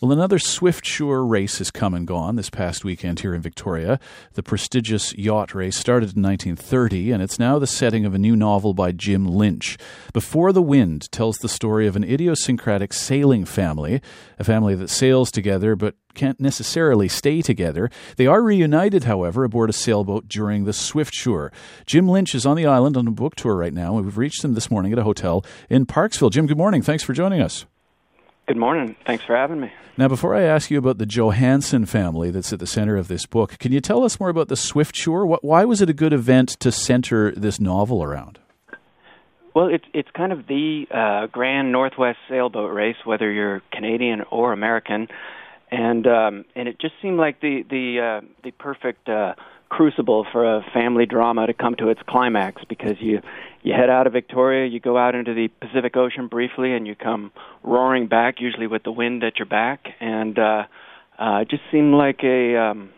Well, another Swiftsure race has come and gone this past weekend here in Victoria. The prestigious yacht race started in 1930, and it's now the setting of a new novel by Jim Lynch. Before the Wind tells the story of an idiosyncratic sailing family, a family that sails together but can't necessarily stay together. They are reunited, however, aboard a sailboat during the Swiftsure. Jim Lynch is on the island on a book tour right now, and we've reached him this morning at a hotel in Parksville. Jim, good morning. Thanks for joining us. Good morning. Thanks for having me. Now, before I ask you about the Johansen family that's at the center of this book, can you tell us more about the Swiftsure? Why was it a good event to center this novel around? Well, it's it's kind of the uh, Grand Northwest sailboat race, whether you're Canadian or American, and um, and it just seemed like the the uh, the perfect uh, crucible for a family drama to come to its climax because you you head out of Victoria, you go out into the Pacific Ocean briefly, and you come roaring back, usually with the wind at your back, and uh, uh, it just seemed like a um,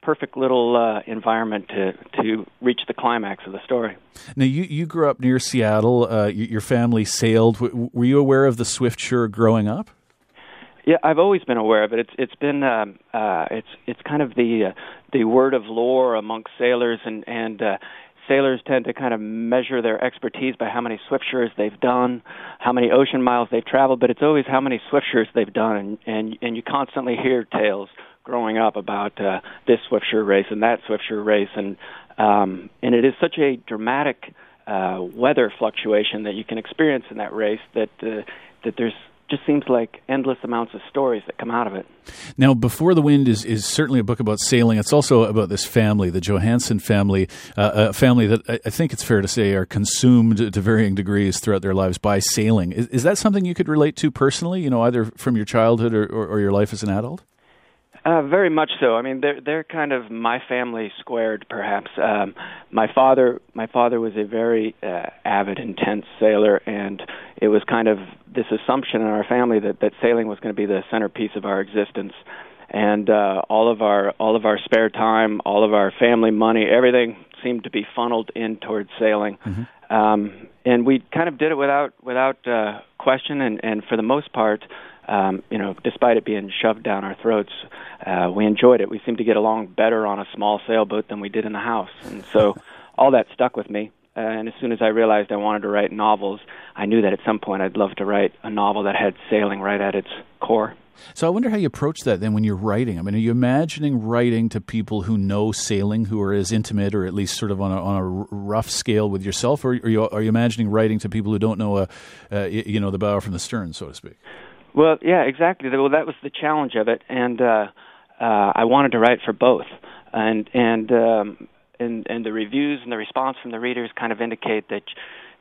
perfect little uh, environment to to reach the climax of the story. Now, you you grew up near Seattle. Uh, your family sailed. Were you aware of the Swiftsure growing up? Yeah, I've always been aware of it. It's it's been um, uh, it's it's kind of the uh, the word of lore amongst sailors and and uh, sailors tend to kind of measure their expertise by how many Swiftsures they've done, how many ocean miles they've traveled, but it's always how many Swiftsures they've done, and and, and you constantly hear tales growing up about uh, this Swiftsure race and that Swiftsure race, and um, and it is such a dramatic uh, weather fluctuation that you can experience in that race that uh, that there's just seems like endless amounts of stories that come out of it. Now, Before the Wind is, is certainly a book about sailing. It's also about this family, the Johansen family, uh, a family that I think it's fair to say are consumed to varying degrees throughout their lives by sailing. Is, is that something you could relate to personally, you know, either from your childhood or, or, or your life as an adult? Uh, very much so. I mean, they're they're kind of my family squared, perhaps. Um, my father, my father was a very uh, avid, intense sailor, and it was kind of this assumption in our family that that sailing was going to be the centerpiece of our existence, and uh, all of our all of our spare time, all of our family money, everything seemed to be funneled in towards sailing. Mm-hmm. Um, and we kind of did it without without uh, question, and and for the most part um, you know, despite it being shoved down our throats, uh, we enjoyed it. We seemed to get along better on a small sailboat than we did in the house, and so all that stuck with me. Uh, and as soon as I realized I wanted to write novels, I knew that at some point I'd love to write a novel that had sailing right at its core. So I wonder how you approach that then when you're writing. I mean, are you imagining writing to people who know sailing, who are as intimate or at least sort of on a, on a rough scale with yourself, or are you, are you imagining writing to people who don't know, a, uh, you know, the bow from the stern, so to speak? Well, yeah, exactly. Well, that was the challenge of it, and uh, uh, I wanted to write for both, and and um, and and the reviews and the response from the readers kind of indicate that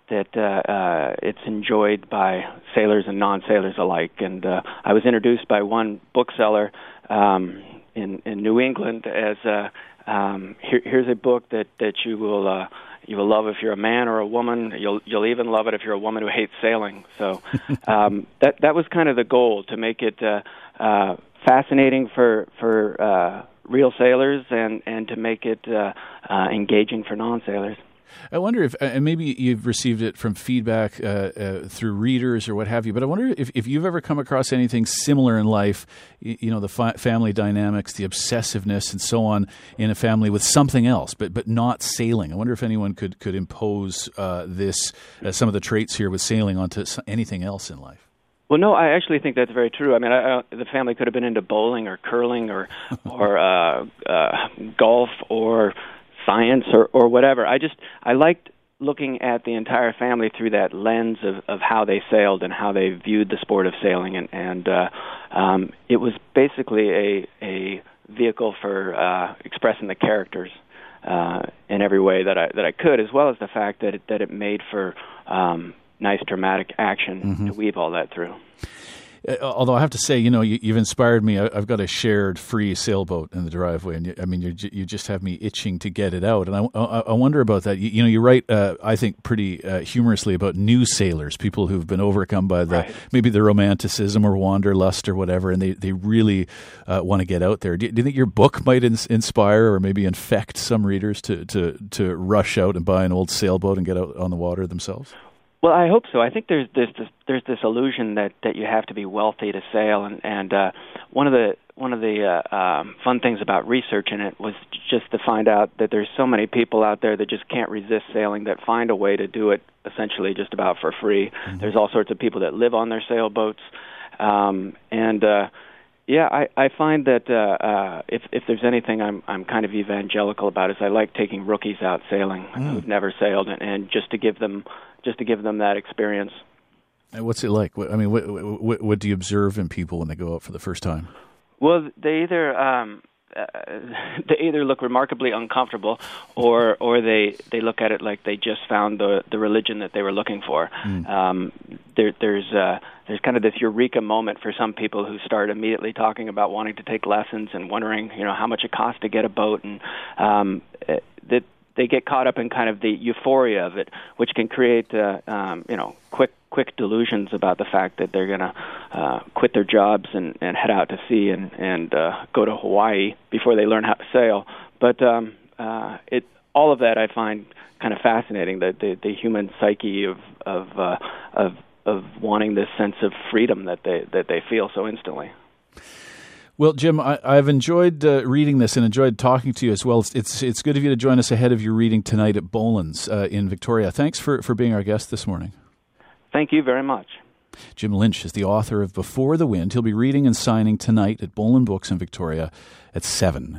that uh, uh, it's enjoyed by sailors and non-sailors alike. And uh, I was introduced by one bookseller um, in in New England as uh, um, here, here's a book that that you will. Uh, you will love if you're a man or a woman. You'll you'll even love it if you're a woman who hates sailing. So um, that that was kind of the goal to make it uh, uh, fascinating for for uh, real sailors and and to make it uh, uh, engaging for non sailors. I wonder if, and maybe you've received it from feedback uh, uh, through readers or what have you, but I wonder if, if you've ever come across anything similar in life, you, you know, the fi- family dynamics, the obsessiveness, and so on in a family with something else, but but not sailing. I wonder if anyone could could impose uh, this uh, some of the traits here with sailing onto anything else in life. Well, no, I actually think that's very true. I mean, I, I, the family could have been into bowling or curling or or uh, uh, golf or science or or whatever. I just I liked looking at the entire family through that lens of of how they sailed and how they viewed the sport of sailing, and and uh, um, it was basically a a vehicle for uh, expressing the characters uh, in every way that I that I could, as well as the fact that it, that it made for um, nice dramatic action mm-hmm. to weave all that through. Uh, although I have to say, you know, you, have inspired me. I, have got a shared free sailboat in the driveway, and you, I mean, you you just have me itching to get it out. And I, I, I wonder about that. You, you, know, you write, uh, I think, pretty uh, humorously about new sailors, people who've been overcome by the right. maybe the romanticism or wanderlust or whatever, and they they really uh, want to get out there. Do, do, you think your book might ins- inspire or maybe infect some readers to to to rush out and buy an old sailboat and get out on the water themselves? Well, I hope so. I think there's this, this there's this illusion that that you have to be wealthy to sail, and and uh, one of the one of the uh, um, fun things about researching it was just to find out that there's so many people out there that just can't resist sailing that find a way to do it essentially just about for free. Mm-hmm. There's all sorts of people that live on their sailboats, um, and uh, yeah, I, I find that uh, uh, if if there's anything I'm I'm kind of evangelical about is I like taking rookies out sailing mm. who've never sailed and, and just to give them just to give them that experience. And what's it like? What, I mean, what, what, what do you observe in people when they go out for the first time? Well, they either um, uh, they either look remarkably uncomfortable, or or they they look at it like they just found the the religion that they were looking for. Mm. Um, there, there's uh, there's kind of this eureka moment for some people who start immediately talking about wanting to take lessons and wondering, you know, how much it costs to get a boat, and um, that they get caught up in kind of the euphoria of it, which can create, uh, um, you know, quick quick delusions about the fact that they're going to uh, quit their jobs and, and head out to sea and and uh, go to Hawaii before they learn how to sail. But um, uh, it all of that I find kind of fascinating. The the, the human psyche of of uh, of of wanting this sense of freedom that they that they feel so instantly. Well, Jim, I, have enjoyed uh, reading this and enjoyed talking to you as well. It's, it's, it's good of you to join us ahead of your reading tonight at Bolen's uh, in Victoria. Thanks for, for being our guest this morning. Thank you very much. Jim Lynch is the author of Before the Wind. He'll be reading and signing tonight at Bolen Books in Victoria at 7.